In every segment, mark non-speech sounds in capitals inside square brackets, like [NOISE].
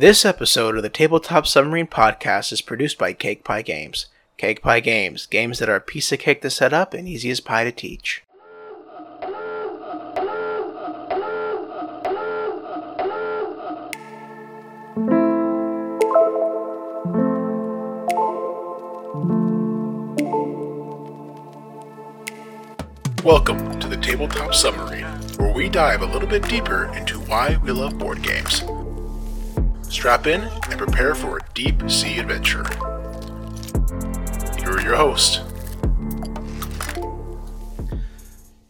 This episode of the Tabletop Submarine Podcast is produced by Cake Pie Games. Cake Pie Games, games that are a piece of cake to set up and easy as pie to teach. Welcome to the Tabletop Submarine, where we dive a little bit deeper into why we love board games. Strap in and prepare for a deep sea adventure. Here are your hosts.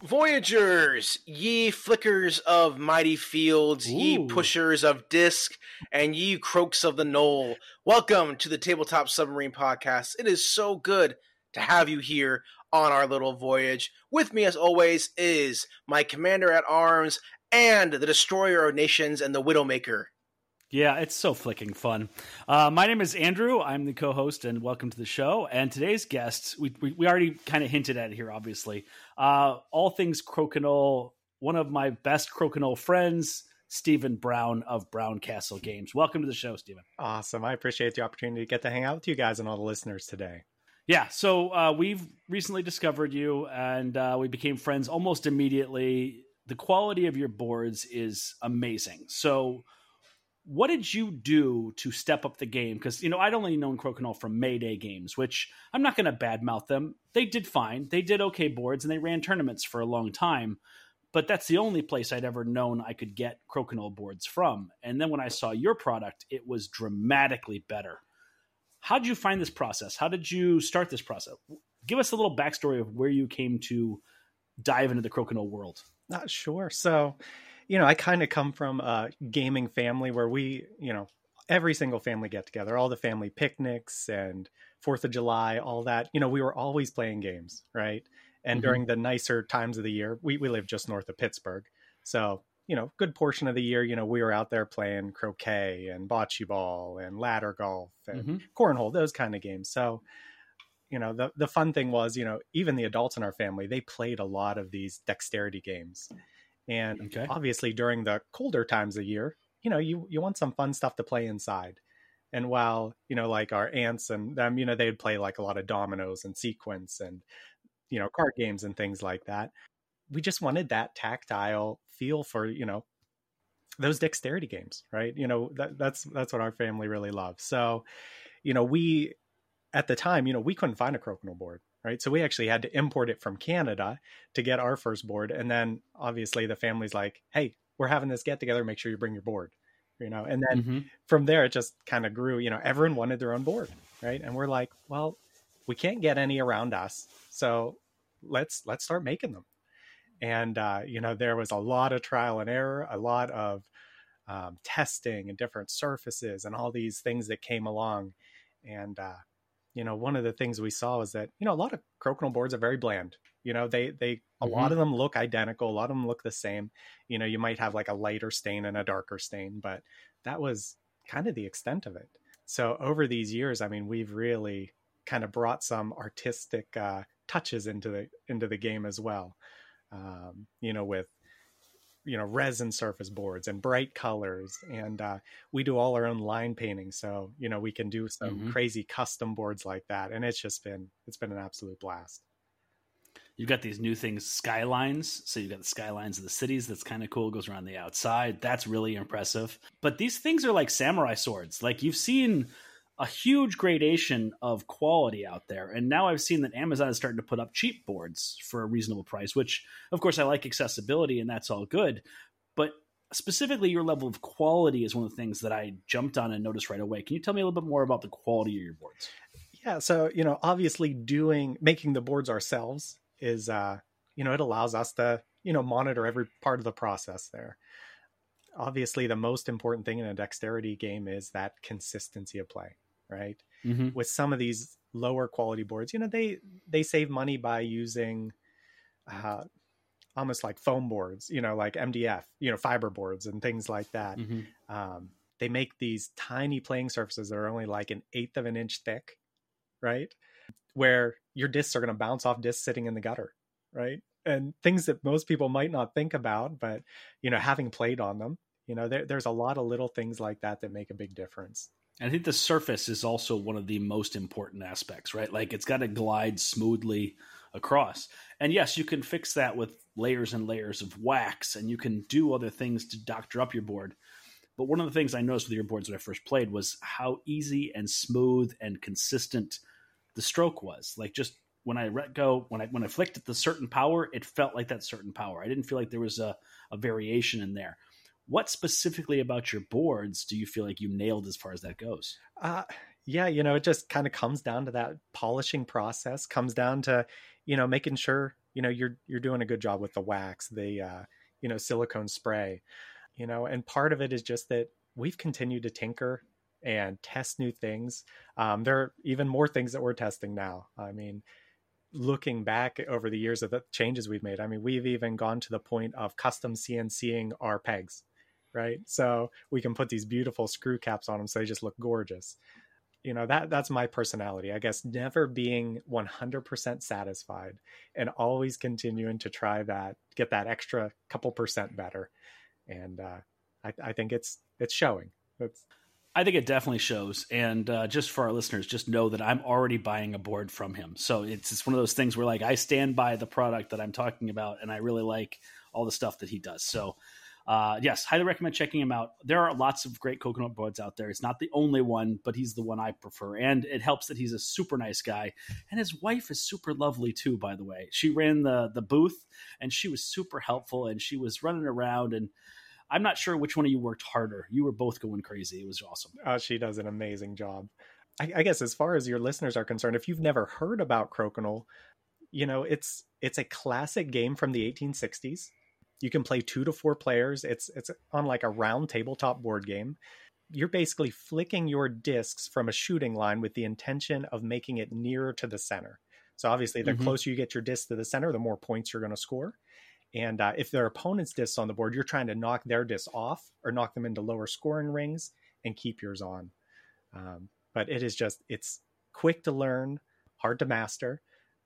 Voyagers, ye flickers of mighty fields, ye pushers of disc, and ye croaks of the knoll. Welcome to the Tabletop Submarine Podcast. It is so good to have you here on our little voyage. With me, as always, is my commander at arms and the destroyer of nations and the widowmaker. Yeah, it's so flicking fun. Uh, my name is Andrew. I'm the co-host, and welcome to the show. And today's guest, we we, we already kind of hinted at it here, obviously. Uh, all things Crokinole. One of my best Crokinole friends, Steven Brown of Browncastle Games. Welcome to the show, Steven. Awesome. I appreciate the opportunity to get to hang out with you guys and all the listeners today. Yeah, so uh, we've recently discovered you, and uh, we became friends almost immediately. The quality of your boards is amazing. So, what did you do to step up the game? Because you know I'd only known Crokinole from Mayday games, which I'm not going to badmouth them. They did fine. They did okay boards, and they ran tournaments for a long time. But that's the only place I'd ever known I could get Crokinole boards from. And then when I saw your product, it was dramatically better. How did you find this process? How did you start this process? Give us a little backstory of where you came to dive into the Crokinole world. Not sure. So, you know, I kind of come from a gaming family where we, you know, every single family get together, all the family picnics and Fourth of July, all that. You know, we were always playing games, right? And Mhm. during the nicer times of the year, we we live just north of Pittsburgh, so you know, good portion of the year, you know, we were out there playing croquet and bocce ball and ladder golf and Mhm. cornhole, those kind of games. So, you know, the the fun thing was, you know, even the adults in our family, they played a lot of these dexterity games. And Okay. obviously during the colder times of year, you know, you you want some fun stuff to play inside. And while, you know, like our aunts and them, you know, they'd play like a lot of dominoes and sequence and you know, card games and things like that. We just wanted that tactile feel for, you know, those dexterity games, right? You know, that, that's that's what our family really loves. So, you know, we at the time, you know, we couldn't find a crokinole board, right? So we actually had to import it from Canada to get our first board, and then obviously the family's like, "Hey, we're having this get together. Make sure you bring your board," you know. And then Mhm. from there, it just kind of grew. You know, everyone wanted their own board, right? And we're like, "Well, we can't get any around us, so let's let's start making them." And uh, you know, there was a lot of trial and error, a lot of um, testing and different surfaces and all these things that came along. And uh, you know, one of the things we saw was that you know a lot of crokinole boards are very bland. You know, they they a lot of them look identical, a lot of them look the same. You know, you might have like a lighter stain and a darker stain, but that was kind of the extent of it. So over these years, I mean, we've really kind of brought some artistic uh, touches into the into the game as well. Um, you know, with you know resin surface boards and bright colors and uh, we do all our own line painting so you know we can do some Mhm. crazy custom boards like that and it's just been it's been an absolute blast You've got these new things, skylines. So you've got the skylines of the cities. That's kind of cool. Goes around the outside. That's really impressive. But these things are like samurai swords. Like you've seen a huge gradation of quality out there. And now I've seen that Amazon is starting to put up cheap boards for a reasonable price, which of course I like accessibility and that's all good. But specifically your level of quality is one of the things that I jumped on and noticed right away. Can you tell me a little bit more about the quality of your boards? yeah so you know obviously doing making the boards ourselves is uh you know it allows us to you know monitor every part of the process there obviously the most important thing in a dexterity game is that consistency of play right Mm-hmm. with some of these lower quality boards you know they they save money by using uh almost like foam boards you know like mdf you know fiber boards and things like that Mm-hmm. um, they make these tiny playing surfaces that are only like an eighth of an inch thick, right? Where your discs are going to bounce off discs sitting in the gutter, right? And things that most people might not think about, but you know, having played on them, You know, there, there's a lot of little things like that that make a big difference. I think the surface is also one of the most important aspects, right? Like it's got to glide smoothly across. And yes, you can fix that with layers and layers of wax, and you can do other things to doctor up your board. But one of the things I noticed with your boards when I first played was how easy and smooth and consistent the stroke was. Like just when I let go, when I when I flicked at the certain power, it felt like that certain power. I didn't feel like there was a, a variation in there. What specifically about your boards do you feel like you nailed as far as that goes? Uh, yeah, you know, it just kind of comes down to that polishing process. Comes down to, you know, making sure you know you're you're doing a good job with the wax, the uh, you know silicone spray, you know, and part of it is just that we've continued to tinker and test new things. Um, there are even more things that we're testing now. I mean, looking back over the years of the changes we've made, I mean, we've even gone to the point of custom CNCing our pegs right? So we can put these beautiful screw caps on them so they just look gorgeous. You know, that that's my personality. I guess never being 100% satisfied and always continuing to try that, get that extra couple percent better. And uh, I, I think it's it's showing. It's I think it definitely shows. And uh, just for our listeners, just know that I'm already buying a board from him. So it's just one of those things where like I stand by the product that I'm talking about, and I really like all the stuff that he does. So uh, yes, highly recommend checking him out. There are lots of great crokinole boards out there. It's not the only one, but he's the one I prefer. And it helps that he's a super nice guy. And his wife is super lovely too, by the way. She ran the the booth and she was super helpful and she was running around and I'm not sure which one of you worked harder. You were both going crazy. It was awesome. Oh, she does an amazing job. I, I guess as far as your listeners are concerned, if you've never heard about Crokinole, you know, it's it's a classic game from the 1860s you can play two to four players. It's it's on like a round tabletop board game. You're basically flicking your discs from a shooting line with the intention of making it nearer to the center. So obviously, the mm-hmm. closer you get your disc to the center, the more points you're going to score. And uh, if their opponent's discs on the board, you're trying to knock their discs off or knock them into lower scoring rings and keep yours on. Um, but it is just it's quick to learn, hard to master,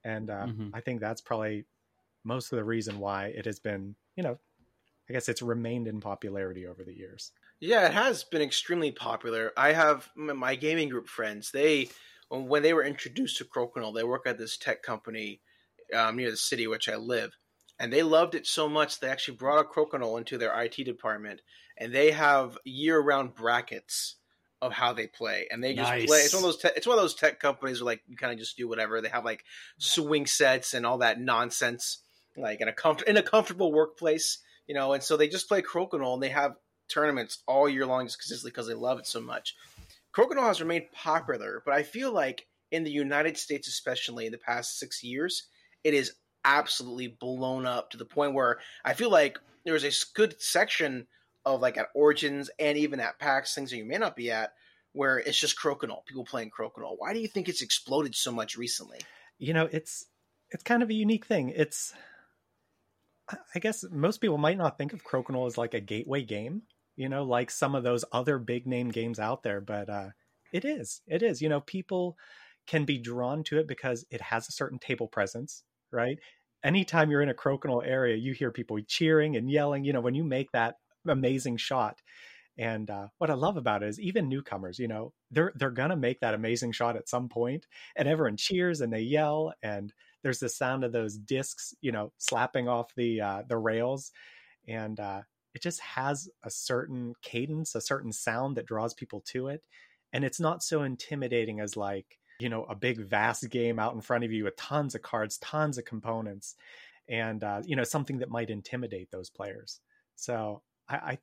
and uh, mm-hmm. I think that's probably most of the reason why it has been you know, I guess it's remained in popularity over the years. Yeah, it has been extremely popular. I have my gaming group friends. They when they were introduced to Crokinole, they work at this tech company um, near the city which I live, and they loved it so much they actually brought a Crokinole into their IT department, and they have year-round brackets of how they play, and they just nice. play. It's one of those. Te- it's one of those tech companies where like you kind of just do whatever. They have like swing sets and all that nonsense like in a comfort in a comfortable workplace, you know. And so they just play crokinole and they have tournaments all year long just consistently because they love it so much. Crokinole has remained popular, but I feel like in the United States, especially in the past six years, it is absolutely blown up to the point where I feel like there's a good section of like at Origins and even at PAX, things that you may not be at, where it's just crokinole, people playing crokinole. Why do you think it's exploded so much recently? You know, it's it's kind of a unique thing. It's I guess most people might not think of Crokinole as like a gateway game, you know, like some of those other big name games out there, but uh, it is. It is. You know, people can be drawn to it because it has a certain table presence, right? Anytime you're in a Crokinole area, you hear people cheering and yelling, you know, when you make that amazing shot. And uh, what I love about it is even newcomers, you know, they're they're gonna make that amazing shot at some point, and everyone cheers and they yell, and there's the sound of those discs, you know, slapping off the uh, the rails, and uh, it just has a certain cadence, a certain sound that draws people to it, and it's not so intimidating as like you know a big vast game out in front of you with tons of cards, tons of components, and uh, you know something that might intimidate those players. So I, I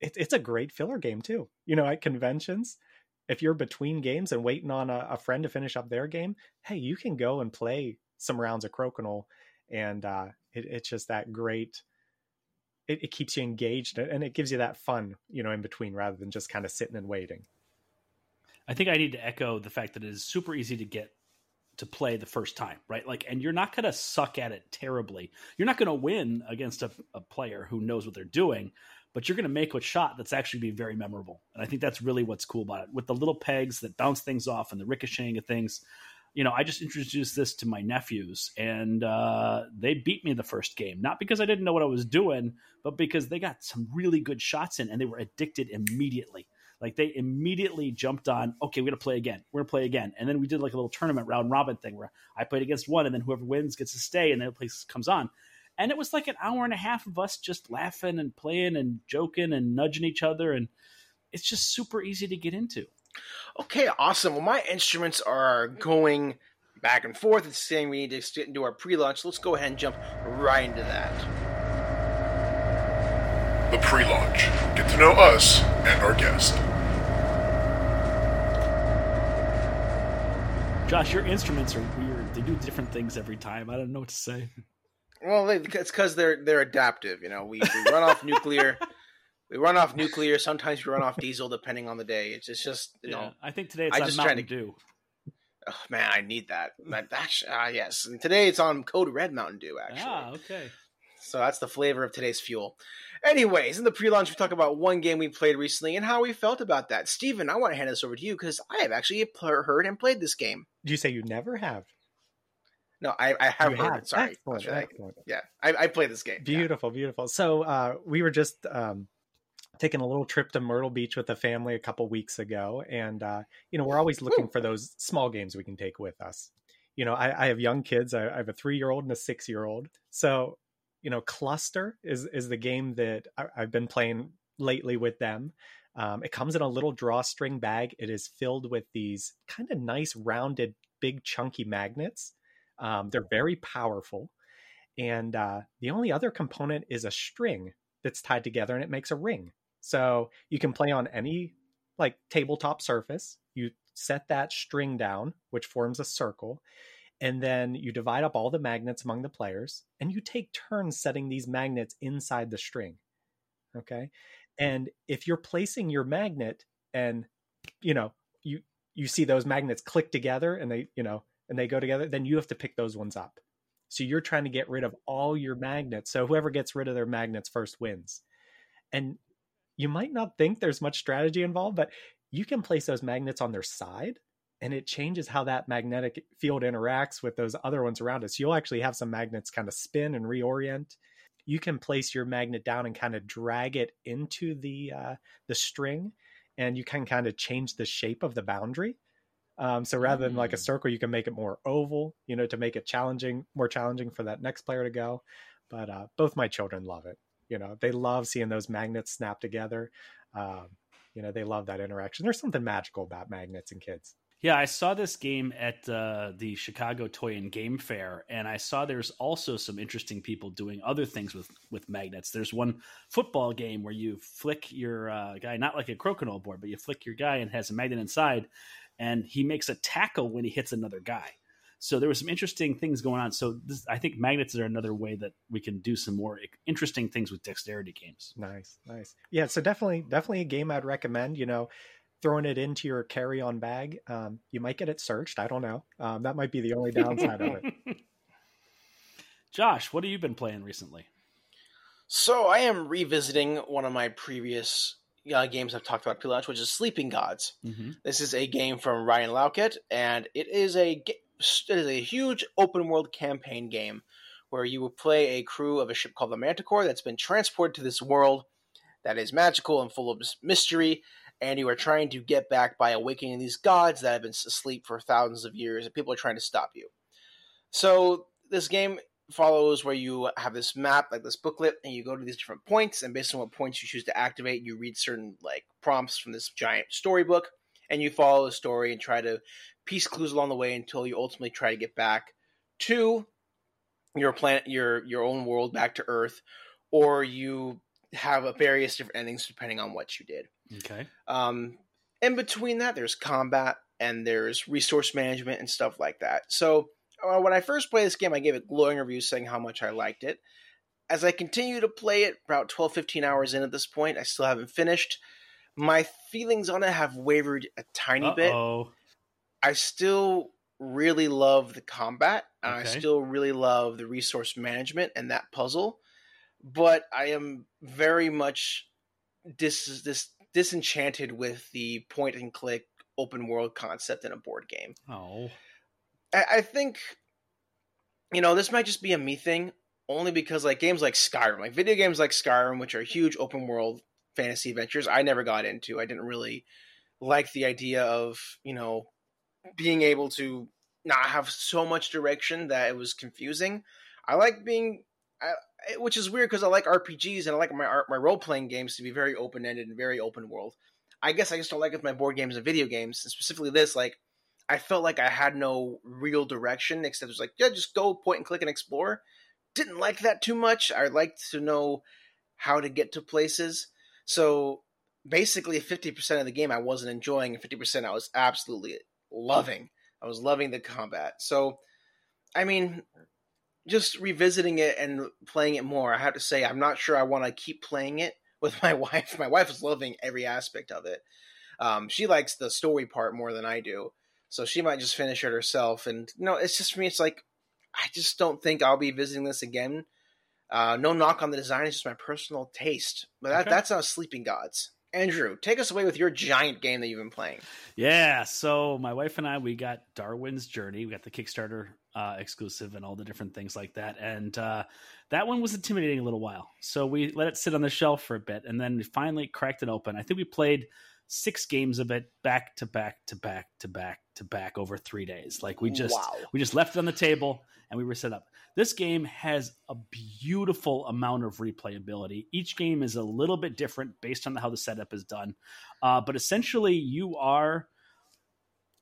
it, it's a great filler game too. You know, at conventions, if you're between games and waiting on a, a, friend to finish up their game, hey, you can go and play some rounds of crokinole and uh, it, it's just that great it, it, keeps you engaged and it gives you that fun you know in between rather than just kind of sitting and waiting. I think i need to echo the fact that it is super easy to get to play the first time right? Like and you're not going to suck at it terribly. You're not going to win against a, a player who knows what they're doing but you're going to make a shot that's actually be very memorable and i think that's really what's cool about it. With the little pegs that bounce things off and the ricocheting of things you know, I just introduced this to my nephews, and uh, they beat me the first game. Not because I didn't know what I was doing, but because they got some really good shots in, and they were addicted immediately. Like they immediately jumped on, okay, we're gonna play again. We're gonna play again, and then we did like a little tournament round robin thing where I played against one, and then whoever wins gets to stay, and then the place comes on. And it was like an hour and a half of us just laughing and playing and joking and nudging each other, and it's just super easy to get into. Okay, awesome. Well, my instruments are going back and forth. It's saying we need to get into our pre-launch. Let's go ahead and jump right into that. The pre-launch. Get to know us and our guest. Josh, your instruments are weird. They do different things every time. I don't know what to say. Well, they, it's because they're they're adaptive. You know, we, we run off [LAUGHS] nuclear. We run off nuclear. Sometimes we run off diesel, depending on the day. It's, it's just you Yeah, know. I think today it's I on just Mountain to- Dew. Oh, man, I need that. that actually, ah, yes. And today it's on Code Red Mountain Dew. Actually, Ah, okay. So that's the flavor of today's fuel. Anyways, in the pre-launch, we talk about one game we played recently and how we felt about that. Steven, I want to hand this over to you because I have actually heard and played this game. Did you say you never have? No, I, I have You heard it. Sorry. Excellent, Should I- excellent. yeah, I, I played this game. Yeah. Beautiful, beautiful. So uh, we were just um, taking a little trip to Myrtle Beach with the family a couple weeks ago, and uh, you know we're always looking for those small games we can take with us. You know, I, I have young kids. I, I have a three-year-old and a six-year-old. So, you know, Kluster is is the game that I, I've been playing lately with them. Um, it comes in a little drawstring bag. It is filled with these kind of nice, rounded, big, chunky magnets. Um, they're very powerful and uh, the only other component is a string that's tied together and it makes a ring so you can play on any like tabletop surface you set that string down which forms a circle and then you divide up all the magnets among the players and you take turns setting these magnets inside the string okay and if you're placing your magnet and you know you you see those magnets click together and they you know and they go together then you have to pick those ones up so you're trying to get rid of all your magnets. So whoever gets rid of their magnets first wins. And you might not think there's much strategy involved, but you can place those magnets on their side and it changes how that magnetic field interacts with those other ones around it. So You'll actually have some magnets kind of spin and reorient. You can place your magnet down and kind of drag it into the uh, the string, and you can kind of change the shape of the boundary. Um, so rather than like a Mm. circle, you can make it more oval, you know, to make it challenging, more challenging for that next player to go. But uh, both my children love it. You know, they love seeing those magnets snap together. Um, you know, they love that interaction. There's something magical about magnets and kids. Yeah, I saw this game at uh, the Chicago Toy and Game Fair, and I saw there's also some interesting people doing other things with with magnets. There's one football game where you flick your uh, guy, not like a crokinole board, but you flick your guy and has a magnet inside, and he makes a tackle when he hits another guy. So there was some interesting things going on. So this, I think magnets are another way that we can do some more interesting things with dexterity games. Nice, nice. Yeah, so definitely, definitely a game I'd recommend. You know, throwing it into your carry-on bag. Um, you might get it searched. I don't know. Um, that might be the only downside of it. [LAUGHS] Josh, what have you been playing recently? So I am revisiting one of my previous uh, games I've talked about pre-launch, which is Sleeping Gods. Mm-hmm. This is a game from Ryan Laukat, and it is a ga- it is a huge open world campaign game where you will play a crew of a ship called the Manticore that's been transported to this world that is magical and full of mystery, and you are trying to get back by awakening these gods that have been asleep for thousands of years, and people are trying to stop you. So this game follows where you have this map, like this booklet, and you go to these different points, and based on what points you choose to activate, you read certain like prompts from this giant storybook, and you follow the story and try to piece clues along the way until you ultimately try to get back to your planet, your your own world, back to Earth, or you have a various different endings depending on what you did. Okay. Um, in between that, there's combat and there's resource management and stuff like that. So uh, when I first played this game, I gave it glowing reviews saying how much I liked it. As I continue to play it, about 12, 15 hours in at this point, I still haven't finished. My feelings on it have wavered a tiny bit. I still really love the combat. and I still really love the resource management and that puzzle. But I am very much dis, dis, disenchanted with the point and click open world concept in a board game. oh, I, I think you know this might just be a me thing, only because like games like Skyrim, like video games like Skyrim, which are huge open world fantasy adventures, I never got into. I didn't really like the idea of you know being able to not have so much direction that it was confusing. I like being, I, which is weird because I like RPGs and I like my my role playing games to be very open ended and very open world. I guess I just don't like it with my board games and video games, and specifically this. Like, I felt like I had no real direction except it was like, yeah, just go point and click and explore. Didn't like that too much. I liked to know how to get to places. So basically, fifty percent of the game I wasn't enjoying, and fifty percent I was absolutely loving. I was loving the combat. So, I mean, just revisiting it and playing it more, I have to say I'm not sure I want to keep playing it with my [LAUGHS] wife. My wife is loving every aspect of it. Um, she likes the story part more than I do, so she might just finish it herself. And you know, it's just for me. It's like I just don't think I'll be visiting this again. Uh, no knock on the design; it's just my personal taste. But that, Okay. that's not Sleeping Gods. Andrew, take us away with your giant game that you've been playing. Yeah, so my wife and I we got Darwin's Journey. We got the Kickstarter uh, exclusive and all the different things like that, and uh, that one was intimidating a little while. So we let it sit on the shelf for a bit, and then finally cracked it open. I think we played six games of it back to back to back to back to back over three days. Like we just wow. we just left it on the table and we were set up. This game has a beautiful amount of replayability. Each game is a little bit different based on how the setup is done. Uh, but essentially, you are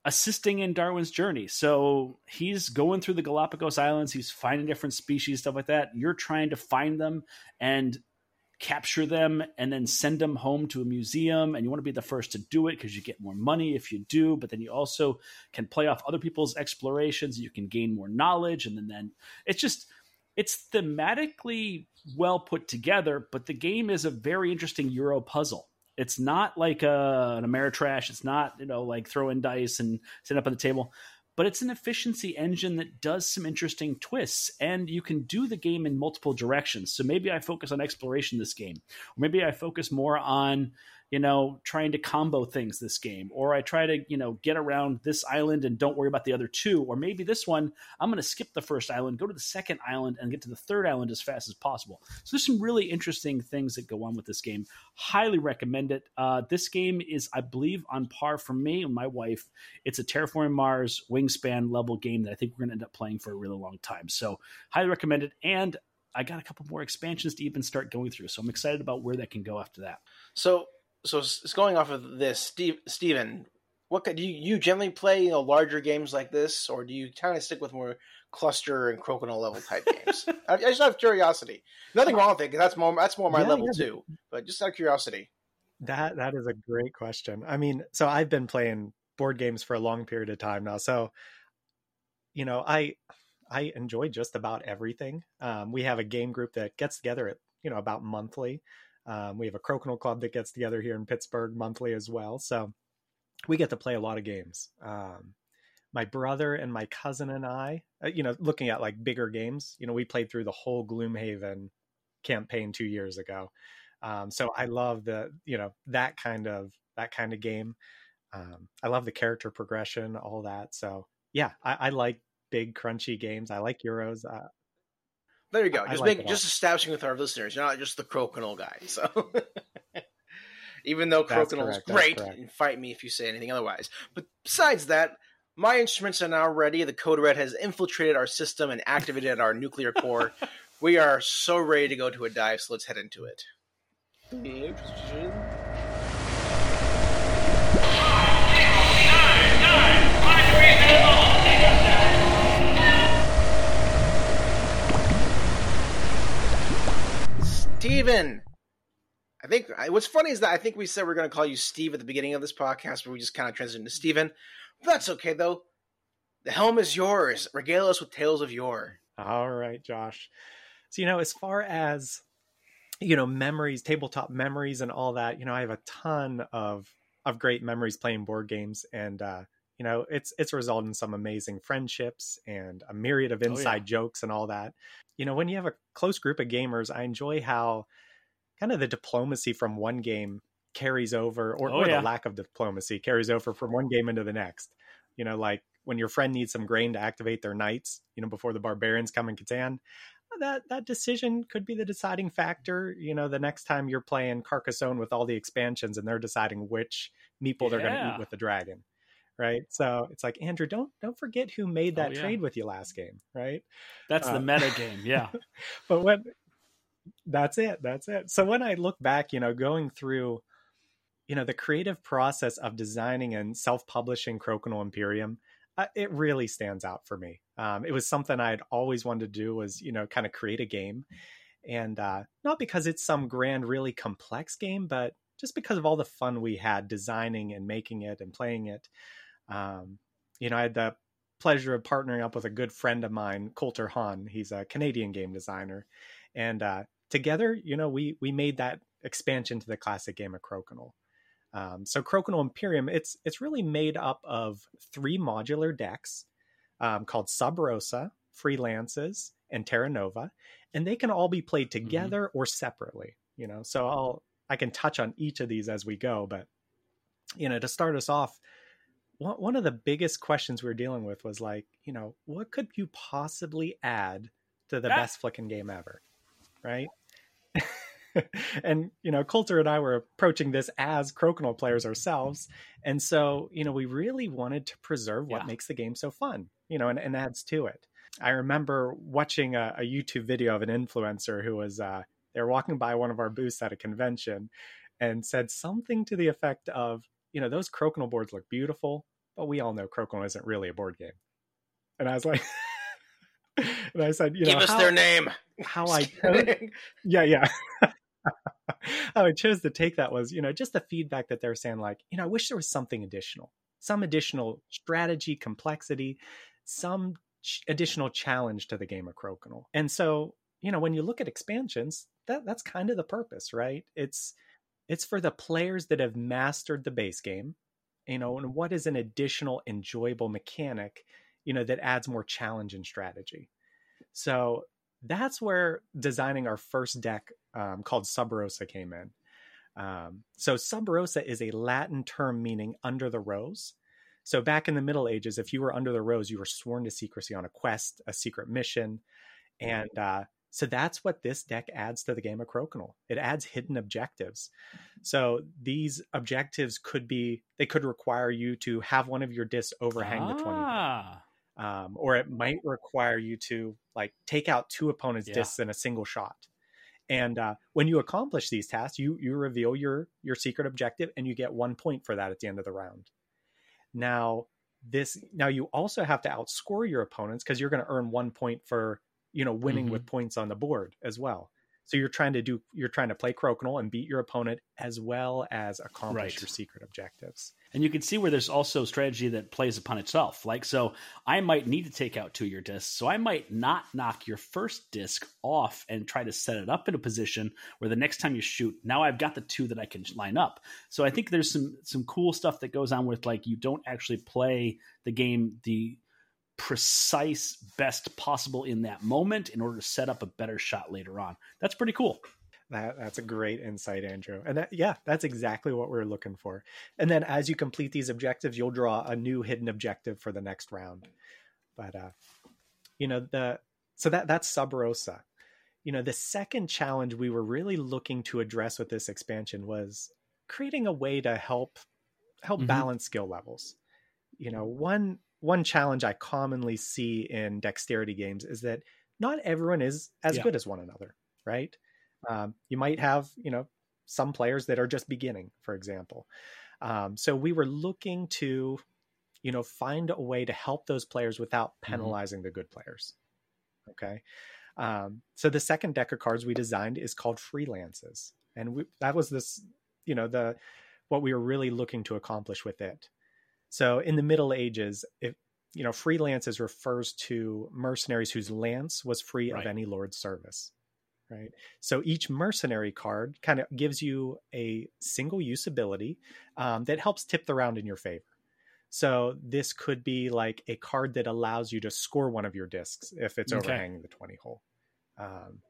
assisting in Darwin's journey. So he's going through the Galapagos Islands, he's finding different species, stuff like that. You're trying to find them and capture them and then send them home to a museum and you want to be the first to do it because you get more money if you do but then you also can play off other people's explorations you can gain more knowledge and then, then it's just it's thematically well put together but the game is a very interesting euro puzzle. It's not like a, an ameritrash it's not you know like throwing dice and sitting up on the table but it's an efficiency engine that does some interesting twists and you can do the game in multiple directions. So maybe i focus on exploration this game or maybe i focus more on you know trying to combo things this game or i try to you know get around this island and don't worry about the other two or maybe this one i'm going to skip the first island go to the second island and get to the third island as fast as possible. So there's some really interesting things that go on with this game. Highly recommend it. Uh, this game is i believe on par for me and my wife. It's a terraforming mars wingspan level game that i think we're going to end up playing for a really long time. So highly recommend it and I got a couple more expansions to even start going through, so I'm excited about where that can go after that. So, so it's going off of this, Steve, Steven, what could, do you, you generally play you know larger games like this, or do you kind of stick with more Kluster and crocodile level type [LAUGHS] games? I, I just have curiosity. Nothing wrong with it because that's more that's more my Yeah, level yeah. too. But just out of curiosity. That that is a great question. I mean, so I've been playing board games for a long period of time now. So, you know, I I enjoy just about everything. Um, we have a game group that gets together at you know about monthly. Um, we have a Crokinole club that gets together here in Pittsburgh monthly as well. So we get to play a lot of games. Um, my brother and my cousin and I, uh, you know, looking at like bigger games, you know, we played through the whole Gloomhaven campaign two years ago. Um, so I love the, you know, that kind of that kind of game. Um, I love the character progression, all that. So yeah, I, I like big crunchy games. I like Euros. Uh, There you go. I Just like make it just establishing with our listeners. You're not just the crocodile guy. So. [LAUGHS] Even though That's Crocodile's correct, great, correct. and fight me if you say anything otherwise. But besides that, my instruments are now ready. The Code Red has infiltrated our system and activated our nuclear core. [LAUGHS] We are so ready to go to a dive, so let's head into it. Steven! I think what's funny is that I think we said we are going to call you Steve at the beginning of this podcast, but we just kind of transitioned to Steven. That's okay, though. The helm is yours. Regale us with tales of yore. All right, Josh. So, you know, as far as, you know, memories, tabletop memories and all that, you know, I have a ton of of great memories playing board games and uh, you know, it's it's resulted in some amazing friendships and a myriad of Oh, yeah. inside jokes and all that. You know, when you have a close group of gamers, I enjoy how kind of the diplomacy from one game carries over or, Oh, or yeah. the lack of diplomacy carries over from one game into the next. You know, like when your friend needs some grain to activate their knights, you know, before the barbarians come in Catan, that that decision could be the deciding factor. You know, the next time you're playing Carcassonne with all the expansions and they're deciding which meeple they're going to eat with the dragon, right? So it's like Andrew, don't don't forget who made that Oh, yeah. trade with you last game, right? That's Uh, the meta game. Yeah. [LAUGHS] but when that's it that's it so when i look back you know going through you know the creative process of designing and self-publishing crokinole imperium uh, it really stands out for me um, it was something i'd always wanted to do was you know kind of create a game and uh, not because it's some grand really complex game but just because of all the fun we had designing and making it and playing it um, you know i had the pleasure of partnering up with a good friend of mine coulter hahn he's a canadian game designer and uh, together, you know, we we made that expansion to the classic game of Crokinole. Um, so Crokinole Imperium, it's it's really made up of three modular decks um, called Sub Rosa, Freelances, and Terra Nova, and they can all be played together or separately. You know, so I'll I can touch on each of these as we go, but you know, to start us off, one of the biggest questions we were dealing with was like, you know, what could you possibly add to the Ah. best flicking game ever, right? [LAUGHS] and you know, Coulter and I were approaching this as Crokinole players ourselves, and so you know, we really wanted to preserve what Yeah. makes the game so fun, you know, and, and adds to it. I remember watching a, a YouTube video of an influencer who was uh, they were walking by one of our booths at a convention and said something to the effect of, you know, those Crokinole boards look beautiful, but we all know Crokinole isn't really a board game. And I was like, [LAUGHS] and I said, you know, Give us how, their name. how [LAUGHS] I chose, [LAUGHS] yeah, yeah. how I chose to take that was, you know, just the feedback that they're saying, like, you know, I wish there was something additional, some additional strategy, complexity, some ch- additional challenge to the game of Crokinole. And so, you know, when you look at expansions, that that's kind of the purpose, right? It's it's for the players that have mastered the base game, you know, and what is an additional enjoyable mechanic, you know, that adds more challenge and strategy. So that's where designing our first deck um, called Sub Rosa came in. Um, so Sub Rosa is a Latin term meaning under the rose. So back in the Middle Ages, if you were under the rose, you were sworn to secrecy on a quest, a secret mission, and uh, so that's what this deck adds to the game of Crokinole. It adds hidden objectives. So these objectives could be they could require you to have one of your discs overhang the 20 Ah. um, or it might require you to like take out two opponents' Yeah. discs in a single shot. And uh, when you accomplish these tasks, you you reveal your your secret objective, and you get one point for that at the end of the round. Now this now you also have to outscore your opponents because you're going to earn one point for you know winning Mhm. with points on the board as well. So you're trying to do you're trying to play Crokinole and beat your opponent as well as accomplish Right. your secret objectives. And you can see where there's also strategy that plays upon itself. Like, so I might need to take out two of your discs. So I might not knock your first disc off and try to set it up in a position where the next time you shoot, now I've got the two that I can line up. So I think there's some some cool stuff that goes on with like you don't actually play the game the precise best possible in that moment in order to set up a better shot later on. That's pretty cool. That that's a great insight, Andrew. And that, yeah, that's exactly what we're looking for. And then as you complete these objectives, you'll draw a new hidden objective for the next round. But uh, you know the so that that's Sub Rosa. You know the second challenge we were really looking to address with this expansion was creating a way to help help Mhm. balance skill levels. You know one one challenge I commonly see in dexterity games is that not everyone is as Yeah. good as one another, right? Um, you might have, you know, some players that are just beginning, for example. Um, so we were looking to, you know, find a way to help those players without penalizing the good players. Okay. Um, so the second deck of cards we designed is called Freelances, and we, that was this, you know, the what we were really looking to accomplish with it. So in the Middle Ages, if you know, freelances refers to mercenaries whose lance was free Right. of any lord's service. Right. So each mercenary card kind of gives you a single use ability um, that helps tip the round in your favor. So this could be like a card that allows you to score one of your discs if it's Okay. overhanging the 20 hole. Um,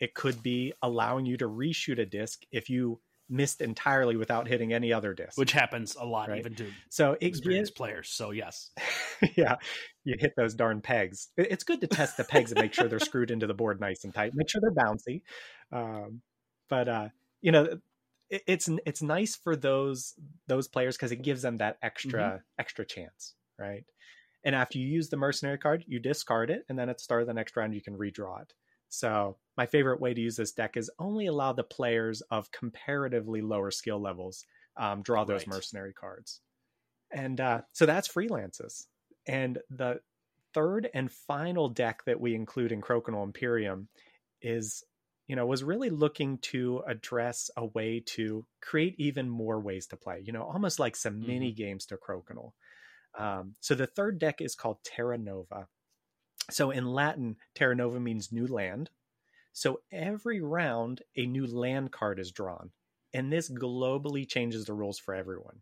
it could be allowing you to reshoot a disc if you missed entirely without hitting any other disc. which happens a lot Right. even to so gives, experienced players. So yes, [LAUGHS] yeah, you hit those darn pegs. It's good to test the pegs and make sure they're screwed into the board nice and tight. Make sure they're bouncy. Um, but uh, you know, it, it's it's nice for those those players because it gives them that extra extra chance, right? And after you use the mercenary card, you discard it, and then at the start of the next round, you can redraw it. So my favorite way to use this deck is only allow the players of comparatively lower skill levels um, draw those Right. mercenary cards. And uh, so that's freelances. And the third and final deck that we include in Crokinole Imperium is, you know, was really looking to address a way to create even more ways to play, you know, almost like some Mhm. mini games to Crokinole. Um, so the third deck is called Terra Nova. So in Latin, Terra Nova means new land. So every round, a new land card is drawn. And this globally changes the rules for everyone.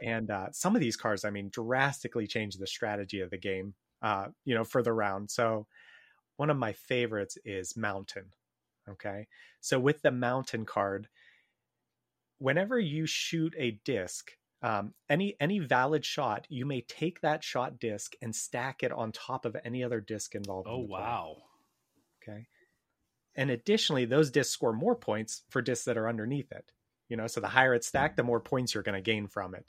And uh, some of these cards, I mean, drastically change the strategy of the game, uh, you know, for the round. So one of my favorites is Mountain. Okay. So with the Mountain card, whenever you shoot a disc, um, any any valid shot, you may take that shot disc and stack it on top of any other disc involved. in oh play. wow, Okay. And additionally, those discs score more points for discs that are underneath it. You know, so the higher it's stacked, the more points you're going to gain from it.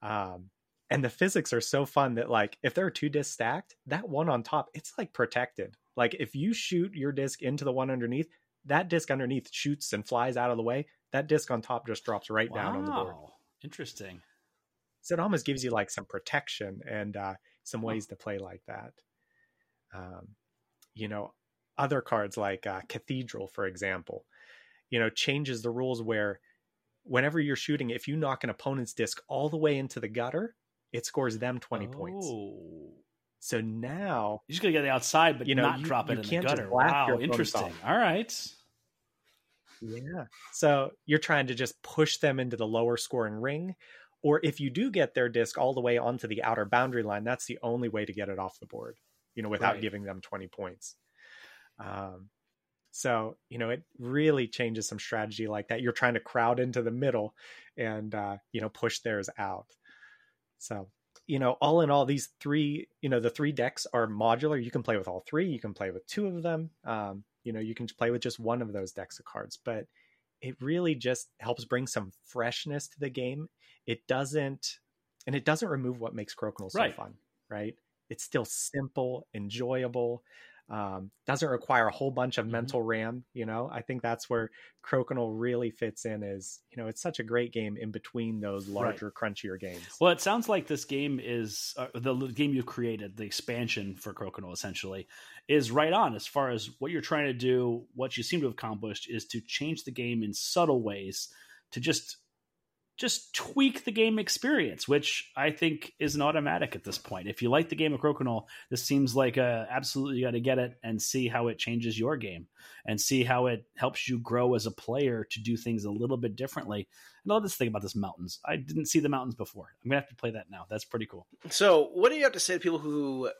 Um, and the physics are so fun that, like, if there are two discs stacked, that one on top, it's like protected. Like, if you shoot your disc into the one underneath, that disc underneath shoots and flies out of the way. That disc on top just drops right down on the board. Interesting. So it almost gives you like some protection and uh, some ways to play like that. Um, you know, other cards like uh, Cathedral, for example, you know, changes the rules where whenever you're shooting, if you knock an opponent's disc all the way into the gutter, it scores them 20 points. Oh. So now, you're just gonna get it outside, but You know, not you- drop it you in can't the gutter. Wow, your interesting. off. All right. yeah. So you're trying to just push them into the lower scoring ring. Or if you do get their disc all the way onto the outer boundary line, that's the only way to get it off the board, you know, without Right. giving them 20 points. Um, so, you know, it really changes some strategy like that. You're trying to crowd into the middle and, uh, you know, push theirs out. So, you know, all in all, these three, you know, the three decks are modular. You can play with all three. You can play with two of them. Um, you know, you can play with just one of those decks of cards, but it really just helps bring some freshness to the game. It doesn't, and it doesn't remove what makes Crokinole so Right. fun, right? It's still simple, enjoyable. Um, doesn't require a whole bunch of Mhm. mental RAM. You know, I think that's where Crokinole really fits in. Is you know, it's such a great game in between those Right. larger, crunchier games. Well, it sounds like this game is uh, the game you've created, the expansion for Crokinole, essentially, is right on as far as what you're trying to do. What you seem to have accomplished is to change the game in subtle ways to just just tweak the game experience, which I think is an automatic at this point. If you like the game of Crokinole, this seems like a absolutely you got to get it and see how it changes your game and see how it helps you grow as a player to do things a little bit differently. And I love this thing about this mountains. I didn't see the mountains before. I'm gonna have to play that now. That's pretty cool. So, what do you have to say to people who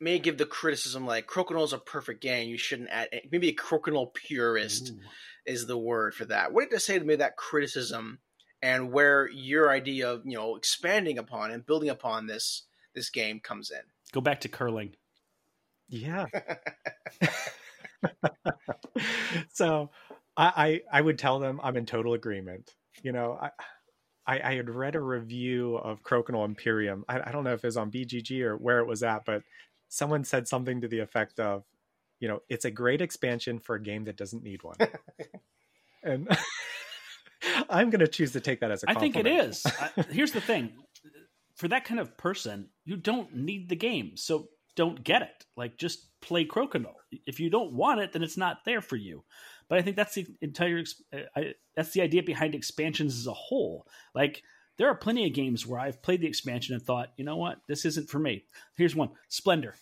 may give the criticism like Crokinole is a perfect game, you shouldn't add any- maybe a Crokinole purist Ooh. is the word for that. What do you have to say to me that criticism and where your idea of you know expanding upon and building upon this this game comes in? Go back to curling. Yeah. [LAUGHS] [LAUGHS] so I, I I would tell them I'm in total agreement. You know, I I, I had read a review of Crokinole Imperium. I, I don't know if it was on BGG or where it was at, but someone said something to the effect of, you know, it's a great expansion for a game that doesn't need one. [LAUGHS] and I'm going to choose to take that as a I think it compliment. is. I, here's the thing: for that kind of person, you don't need the game, so don't get it. Like just play Crokinole. If you don't want it, then it's not there for you. But I think that's the entire. uh, I, that's the idea behind expansions as a whole. Like there are plenty of games where I've played the expansion and thought, you know what, this isn't for me. Here's one: Splendor.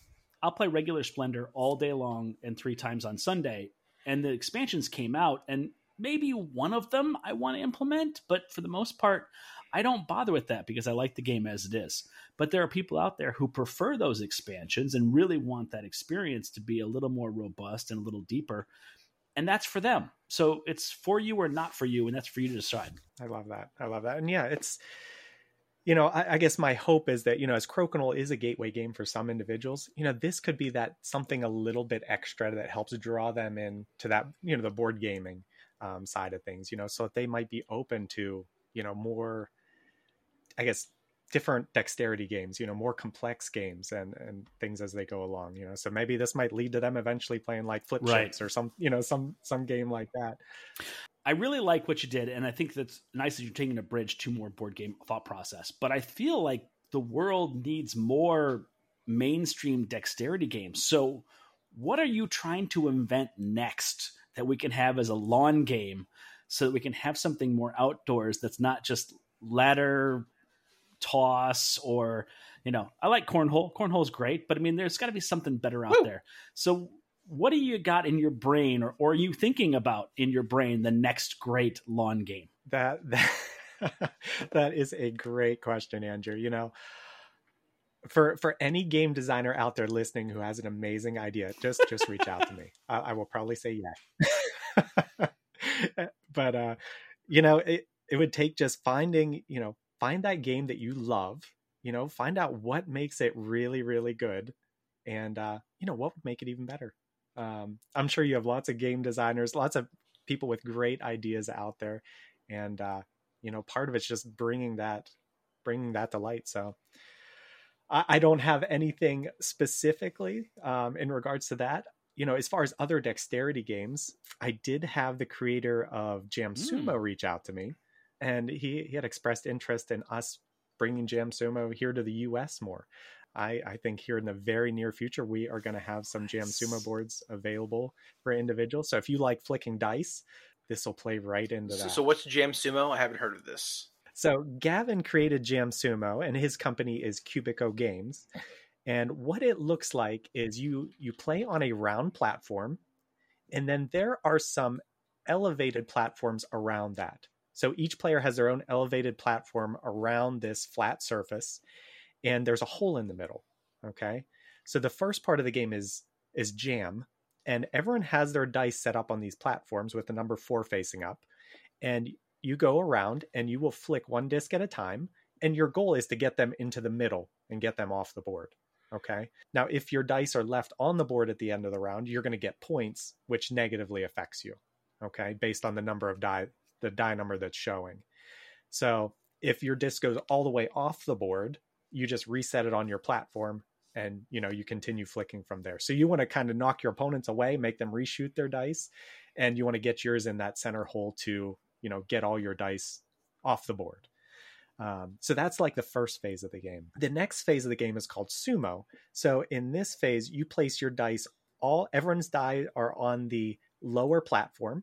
I'll play regular Splendor all day long and three times on Sunday. And the expansions came out, and maybe one of them I want to implement, but for the most part, I don't bother with that because I like the game as it is. But there are people out there who prefer those expansions and really want that experience to be a little more robust and a little deeper. And that's for them. So it's for you or not for you, and that's for you to decide. I love that. I love that. And yeah, it's you know, I, I, guess my hope is that, you know, as Crokinole is a gateway game for some individuals, you know, this could be that something a little bit extra that helps draw them in to that, you know, the board gaming um, side of things, you know, so that they might be open to, you know, more, I guess, different dexterity games, you know, more complex games and, and things as they go along, you know, so maybe this might lead to them eventually playing like flip right. or some, you know, some, some game like that. I really like what you did, and I think that's nice that you're taking a bridge to more board game thought process. But I feel like the world needs more mainstream dexterity games. So, what are you trying to invent next that we can have as a lawn game, so that we can have something more outdoors that's not just ladder toss or you know i like cornhole. Cornhole's great but i mean there's got to be something better out Woo! there. So what do you got in your brain or, or are you thinking about in your brain the next great lawn game? That [LAUGHS] that, that is a great question andrew. You know for for any game designer out there listening who has an amazing idea just just reach out to me. [LAUGHS] I, I, will probably say yes. [LAUGHS] But uh you know it it would take just finding you know find that game that you love you know find out what makes it really really good and uh you know what would make it even better. Um, I'm sure you have lots of game designers, lots of people with great ideas out there, and uh, you know, part of it's just bringing that, bringing that to light. So, I, I don't have anything specifically um, in regards to that. You know, as far as other dexterity games, I did have the creator of Jam Sumo mm. reach out to me, and he he had expressed interest in us bringing Jam Sumo here to the U.S. more. I, I think here in the very near future, we are going to have some Jam Sumo boards available for individuals. So if you like flicking dice, this will play right into that. So, what's Jam Sumo? I haven't heard of this. So Gavin created Jam Sumo, and his company is Cubico Games. And what it looks like is you you play on a round platform, and then there are some elevated platforms around that. So each player has their own elevated platform around this flat surface, and there's a hole in the middle. Okay. So the first part of the game is is jam, and everyone has their dice set up on these platforms with the number four facing up. And you go around and you will flick one disc at a time. And your goal is to get them into the middle and get them off the board. Okay. Now, if your dice are left on the board at the end of the round, you're going to get points, which negatively affects you. Okay. Based on the number of die, the die number that's showing. So if your disc goes all the way off the board, you just reset it on your platform and you know you continue flicking from there so you want to kind of knock your opponents away make them reshoot their dice and you want to get yours in that center hole to you know get all your dice off the board um, so that's like the first phase of the game the next phase of the game is called sumo so in this phase you place your dice all everyone's die are on the lower platform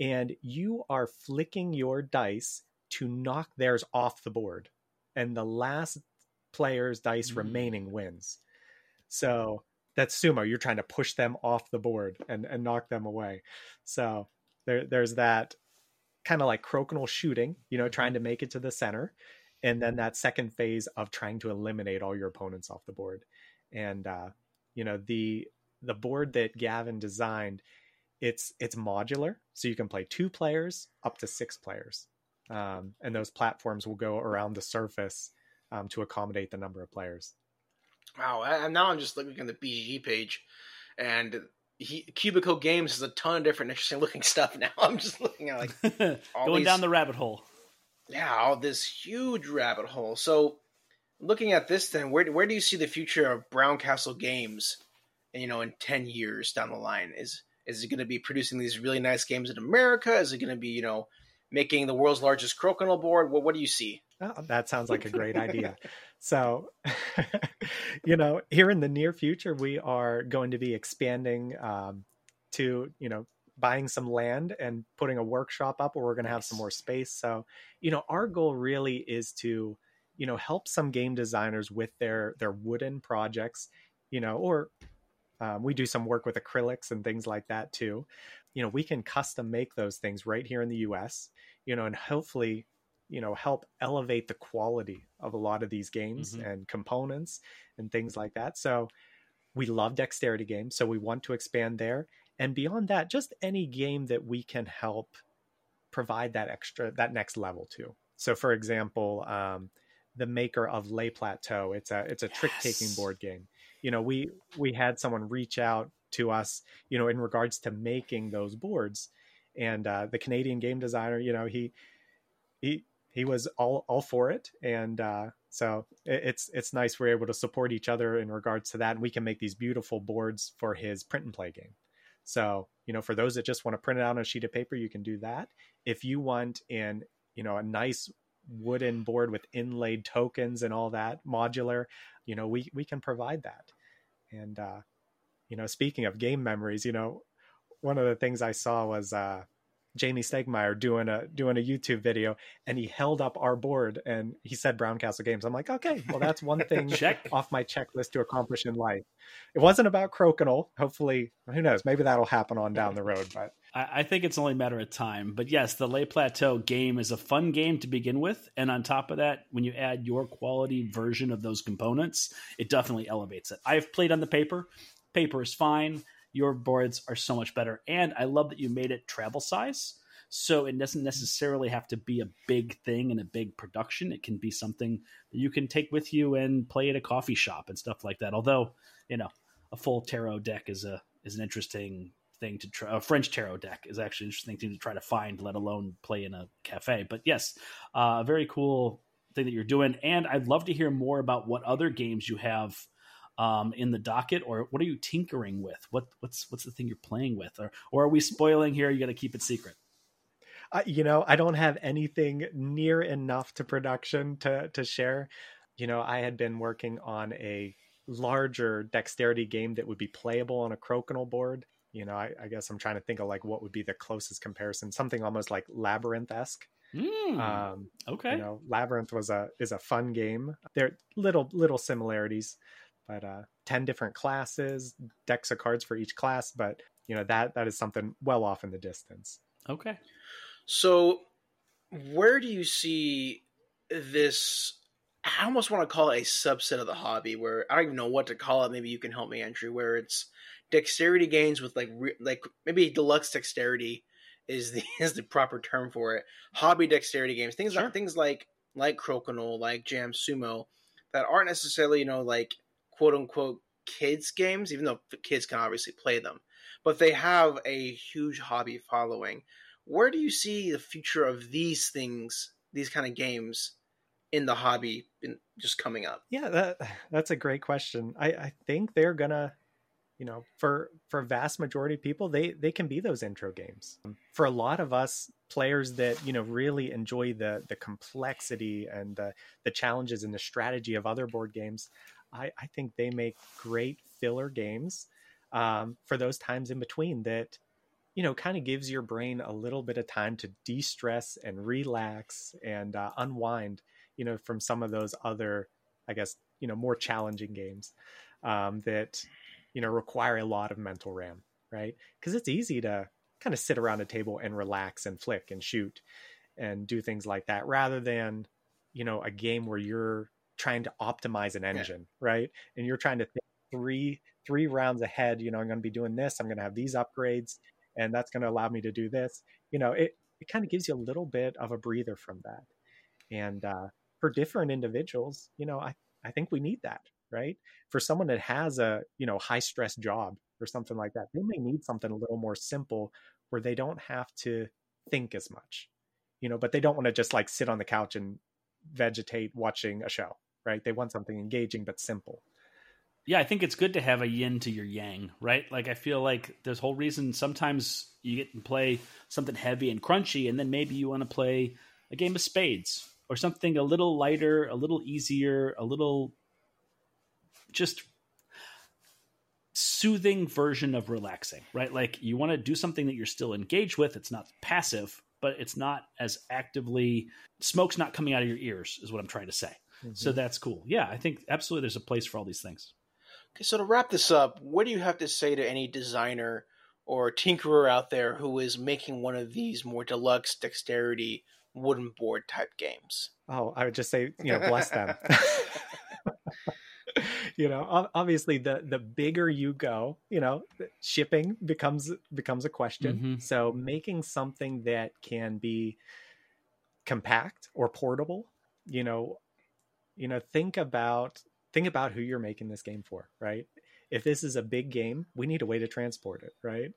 and you are flicking your dice to knock theirs off the board and the last players dice mm-hmm. remaining wins. So that's sumo. You're trying to push them off the board and, and knock them away. So there, there's that kind of like crokinole shooting, you know, trying to make it to the center. And then that second phase of trying to eliminate all your opponents off the board. And, uh, you know, the, the board that Gavin designed, it's, it's modular. So you can play two players up to six players. Um, and those platforms will go around the surface um, to accommodate the number of players. Wow! And now I'm just looking at the BGG page, and he, Cubico Games has a ton of different interesting looking [LAUGHS] stuff. Now I'm just looking at like [LAUGHS] going these, down the rabbit hole. Yeah, all this huge rabbit hole. So, looking at this, then where where do you see the future of Browncastle Games? You know, in ten years down the line, is is it going to be producing these really nice games in America? Is it going to be you know making the world's largest crokinole board? What what do you see? Oh, that sounds like a great idea. [LAUGHS] So, [LAUGHS] you know, here in the near future, we are going to be expanding um, to, you know, buying some land and putting a workshop up where we're going to have some more space. So, you know, our goal really is to, you know, help some game designers with their their wooden projects, you know, or um, we do some work with acrylics and things like that too. You know, we can custom make those things right here in the U.S. You know, and hopefully you know help elevate the quality of a lot of these games mm-hmm. and components and things like that so we love dexterity games so we want to expand there and beyond that, just any game that we can help provide that extra that next level to. So, for example, um, the maker of lay Plateau, it's a it's a yes. trick taking board game. You know, we we had someone reach out to us, you know, in regards to making those boards, and uh, the Canadian game designer, you know, he he he was all all for it, and uh, so it's it's nice we're able to support each other in regards to that, and we can make these beautiful boards for his print and play game. So you know, for those that just want to print it out on a sheet of paper, you can do that. If you want in you know a nice wooden board with inlaid tokens and all that modular, you know, we we can provide that. And uh, you know, speaking of game memories, you know, one of the things I saw was uh, Jamey Stegmaier doing a doing a YouTube video, and he held up our board and he said Browncastle Games. I'm like, okay, well that's one [LAUGHS] thing Check. off my checklist to accomplish in life. It wasn't about Crokinole. Hopefully, who knows? Maybe that'll happen on down the road. But I, think it's only a matter of time. But yes, the Lay Plateau game is a fun game to begin with, and on top of that, when you add your quality version of those components, it definitely elevates it. I've played on the paper. Paper is fine your boards are so much better. And I love that you made it travel size. So it doesn't necessarily have to be a big thing and a big production. It can be something that you can take with you and play at a coffee shop and stuff like that. Although, you know, a full tarot deck is a is an interesting thing to try. A French tarot deck is actually an interesting thing to try to find, let alone play in a cafe. But yes, a uh, very cool thing that you're doing. And I'd love to hear more about what other games you have um, in the docket, or what are you tinkering with? What what's what's the thing you're playing with, or or are we spoiling here? You got to keep it secret. Uh, you know, I don't have anything near enough to production to to share. You know, I had been working on a larger dexterity game that would be playable on a crokinole board. You know, I, I guess I'm trying to think of like what would be the closest comparison. Something almost like labyrinth esque. Mm, um, okay. You know, labyrinth was a is a fun game. There are little little similarities, but uh, 10 different classes decks of cards for each class but you know that that is something well off in the distance. Okay. So where do you see this i almost want to call it a subset of the hobby where i don't even know what to call it maybe you can help me andrew where it's dexterity games with like like maybe deluxe dexterity is the [LAUGHS] is the proper term for it. Hobby dexterity games things sure. like things like like crokinole like jam sumo that aren't necessarily you know like quote unquote kids games, even though kids can obviously play them, but they have a huge hobby following. Where do you see the future of these things, these kind of games, in the hobby, in, just coming up? Yeah, that that's a great question. I, I think they're gonna, you know, for for vast majority of people, they they can be those intro games. For a lot of us players that you know really enjoy the the complexity and the the challenges and the strategy of other board games I, I think they make great filler games um, for those times in between that you know kind of gives your brain a little bit of time to de-stress and relax and uh, unwind you know from some of those other i guess you know more challenging games um, that you know require a lot of mental ram right? Because it's easy to kind of sit around a table and relax and flick and shoot and do things like that rather than you know a game where you're trying to optimize an engine, yeah. right? And you're trying to think three three rounds ahead. You know, I'm going to be doing this. I'm going to have these upgrades, and that's going to allow me to do this. You know, it it kind of gives you a little bit of a breather from that. And uh, for different individuals, you know, I I think we need that, right? For someone that has a you know high stress job or something like that, they may need something a little more simple where they don't have to think as much, you know, but they don't want to just like sit on the couch and vegetate watching a show, right? They want something engaging but simple. Yeah, I think it's good to have a yin to your yang, right? Like I feel like there's whole reason sometimes you get to play something heavy and crunchy, and then maybe you want to play a game of spades or something a little lighter, a little easier, a little just soothing version of relaxing, right? Like you want to do something that you're still engaged with. It's not passive, but it's not as actively smoke's not coming out of your ears, is what I'm trying to say. Mm-hmm. So that's cool. Yeah, I think absolutely there's a place for all these things. Okay, so to wrap this up, what do you have to say to any designer or tinkerer out there who is making one of these more deluxe dexterity wooden board type games? Oh, I would just say, you know, bless them. [LAUGHS] [LAUGHS] you know, obviously the the bigger you go, you know, shipping becomes becomes a question. Mm-hmm. So making something that can be compact or portable, you know, you know, think about think about who you're making this game for, right? If this is a big game, we need a way to transport it, right?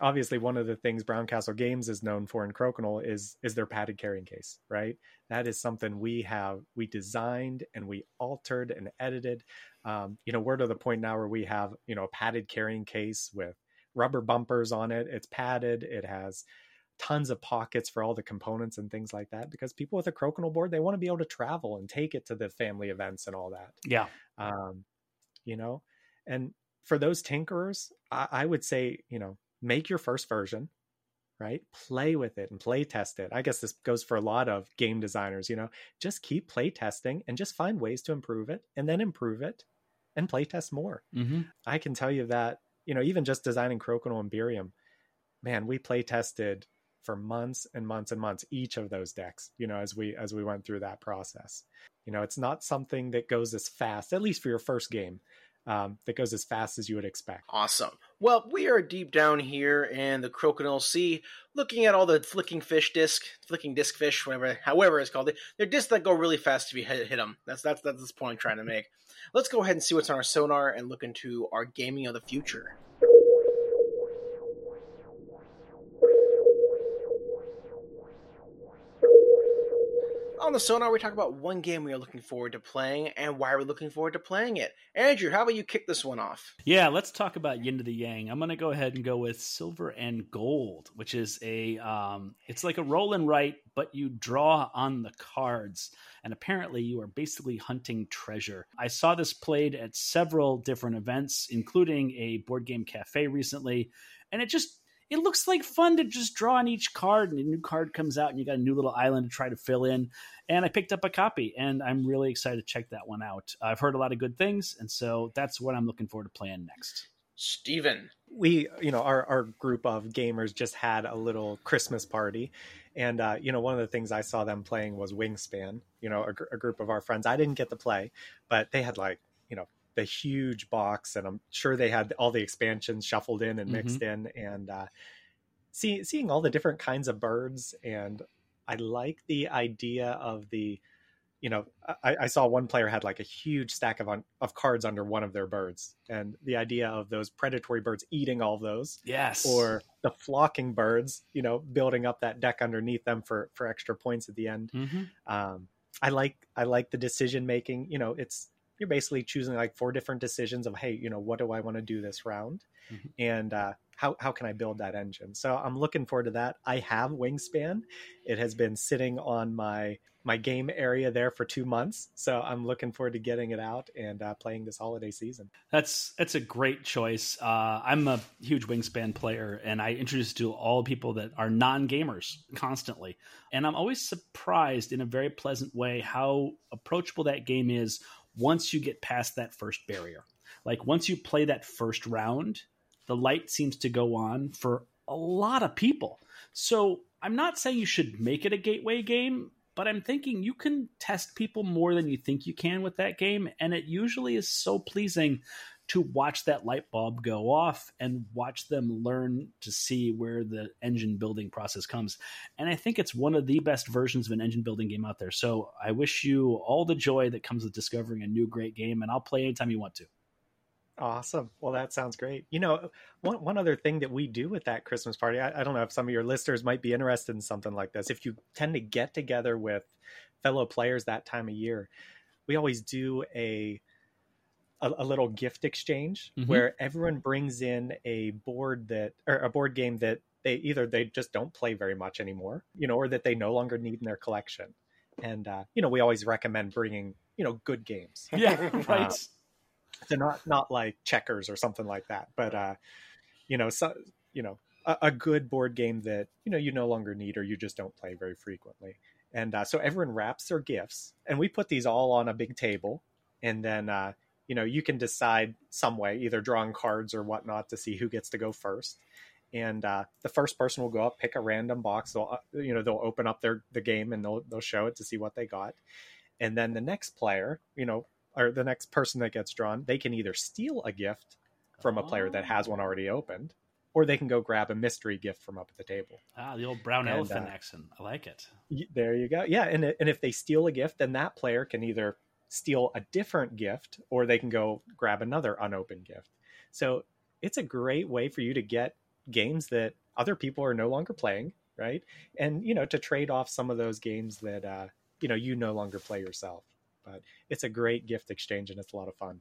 obviously one of the things Browncastle Games is known for in Crokinole is is their padded carrying case, right? That is something we have we designed and we altered and edited. Um, you know, we're to the point now where we have you know a padded carrying case with rubber bumpers on it. It's padded. It has tons of pockets for all the components and things like that because people with a crokinole board they want to be able to travel and take it to the family events and all that. Yeah. Um, you know and for those tinkerers I, I would say you know make your first version right? Play with it and play test it. I guess this goes for a lot of game designers you know? Just keep play testing and just find ways to improve it and then improve it and play test more. Mm-hmm. i can tell you that you know even just designing crokinole and birium man we play tested for months and months and months each of those decks you know as we as we went through that process you know it's not something that goes as fast at least for your first game um, that goes as fast as you would expect. Awesome. Well, we are deep down here in the Crokinole Sea, looking at all the flicking fish disc, flicking disc fish, whatever, however it's called. They're discs that go really fast if you hit, hit them. That's that's that's the point I'm trying to make. Let's go ahead and see what's on our sonar and look into our gaming of the future. On the sonar, we talk about one game we are looking forward to playing and why we're looking forward to playing it. Andrew, how about you kick this one off? Yeah, let's talk about Yin to the Yang. I'm going to go ahead and go with Silver and Gold, which is a um, it's like a roll and write, but you draw on the cards, and apparently you are basically hunting treasure. I saw this played at several different events, including a board game cafe recently, and it just it looks like fun to just draw on each card and a new card comes out and you got a new little island to try to fill in and i picked up a copy and i'm really excited to check that one out i've heard a lot of good things and so that's what i'm looking forward to playing next Steven. We, you know, our, our group of gamers just had a little Christmas party. And, uh, you know, one of the things I saw them playing was Wingspan, you know, a, gr- a group of our friends. I didn't get to play, but they had like, you know, the huge box, and I'm sure they had all the expansions shuffled in and mixed mm-hmm. in, and uh, see, seeing all the different kinds of birds, and I like the idea of the, you know, I, I saw one player had like a huge stack of of cards under one of their birds, and the idea of those predatory birds eating all those, yes, or the flocking birds, you know, building up that deck underneath them for for extra points at the end. Mm-hmm. Um, I like I like the decision making. You know, it's you're basically choosing like four different decisions of hey you know what do i want to do this round? Mm-hmm. and uh, how, how can i build that engine? So i'm looking forward to that. I have wingspan. It has been sitting on my my game area there for two months. So i'm looking forward to getting it out and uh, playing this holiday season. That's that's a great choice. Uh, i'm a huge wingspan player and i introduce to all people that are non-gamers constantly. And i'm always surprised in a very pleasant way how approachable that game is once you get past that first barrier. Like once you play that first round, the light seems to go on for a lot of people. So I'm not saying you should make it a gateway game, but I'm thinking you can test people more than you think you can with that game. And it usually is so pleasing to watch that light bulb go off and watch them learn to see where the engine building process comes. And I think it's one of the best versions of an engine building game out there. So I wish you all the joy that comes with discovering a new great game, and I'll play anytime you want to. Awesome. Well, that sounds great. You know, one, one other thing that we do with that Christmas party, I, I don't know if some of your listeners might be interested in something like this. If you tend to get together with fellow players that time of year, we always do a a, a little gift exchange mm-hmm. where everyone brings in a board that or a board game that they either they just don't play very much anymore, you know, or that they no longer need in their collection. And uh, you know, we always recommend bringing you know good games. [LAUGHS] Yeah, [LAUGHS] right. Uh, they're not not like checkers or something like that, but uh, you know, so you know, a, a, good board game that you know you no longer need or you just don't play very frequently. And uh, so everyone wraps their gifts, and we put these all on a big table, and then uh, you know you can decide some way either drawing cards or whatnot to see who gets to go first and uh, the first person will go up pick a random box they'll uh, you know they'll open up their the game and they'll they'll show it to see what they got and then the next player you know or the next person that gets drawn, they can either steal a gift from a player that has one already opened, or they can go grab a mystery gift from up at the table. Ah, the old brown And, elephant uh, accent. I like it. Y- There you go. Yeah, and and if they steal a gift, then that player can either steal a different gift or they can go grab another unopened gift. So it's a great way for you to get games that other people are no longer playing, right? And you know to trade off some of those games that uh, you know you no longer play yourself. But it's a great gift exchange and it's a lot of fun.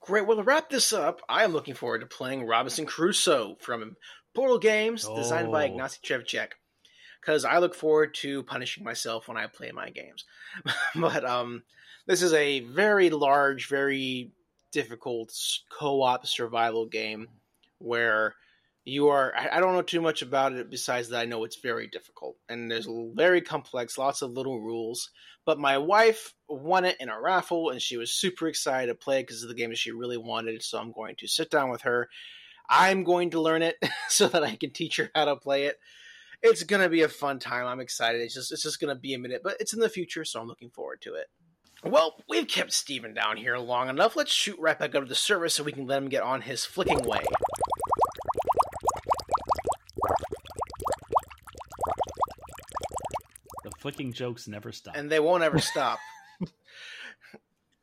Great. Well, to wrap this up, I am looking forward to playing Robinson Crusoe from Portal Games, designed by Oh. Ignacy Trzewiczek. Because I look forward to punishing myself when I play my games. [LAUGHS] but um, this is a very large, very difficult co-op survival game where you are. I don't know too much about it besides that I know it's very difficult and there's very complex, lots of little rules. But my wife won it in a raffle, and she was super excited to play because of the game that she really wanted. So I'm going to sit down with her. I'm going to learn it [LAUGHS] so that I can teach her how to play it. It's gonna be a fun time. I'm excited. It's just it's just gonna be a minute, but it's in the future, so I'm looking forward to it. Well, we've kept Steven down here long enough. Let's shoot right back up to the service so we can let him get on his flicking way. The flicking jokes never stop. and they won't ever stop. [LAUGHS]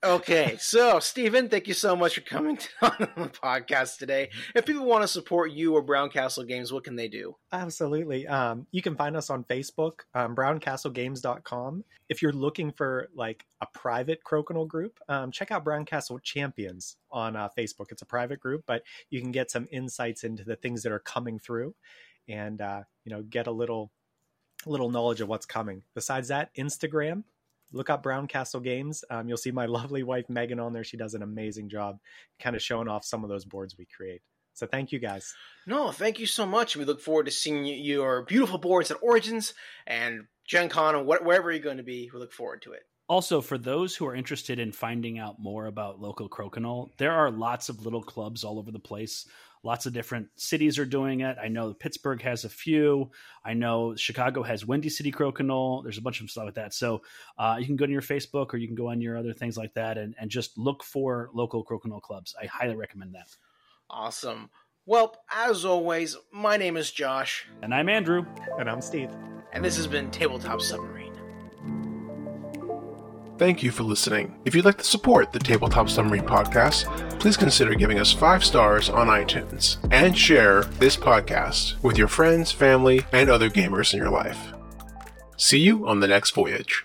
okay, so Steven, thank you so much for coming [LAUGHS] on the podcast today. If people want to support you or Browncastle Games, what can they do? Absolutely. Um, you can find us on Facebook, um, browncastlegames.com. If you're looking for like a private crokinole group, um, check out Brown Castle Champions on uh, Facebook. It's a private group, but you can get some insights into the things that are coming through and, uh, you know, get a little, little knowledge of what's coming. Besides that, Instagram, look up Browncastle Games. Um, you'll see my [LAUGHS] lovely wife, Megan, on there. She does an amazing job kind of showing off some of those boards we create. So thank you guys. No, thank you so much. We look forward to seeing your beautiful boards at Origins and Gen Con and wherever you're going to be. We look forward to it. Also, for those who are interested in finding out more about local crokinole, there are lots of little clubs all over the place. Lots of different cities are doing it. I know Pittsburgh has a few. I know Chicago has Windy City Crokinole. There's a bunch of stuff like that. So uh, you can go to your Facebook or you can go on your other things like that and, and just look for local crokinole clubs. I highly recommend that. Awesome. Well, as always, my name is Josh, And I'm Andrew. And I'm Steve. and this has been Tabletop Submarine. Thank you for listening. If you'd like to support the Tabletop Submarine podcast, please consider giving us five stars on iTunes and share this podcast with your friends, family, and other gamers in your life. See you on the next voyage.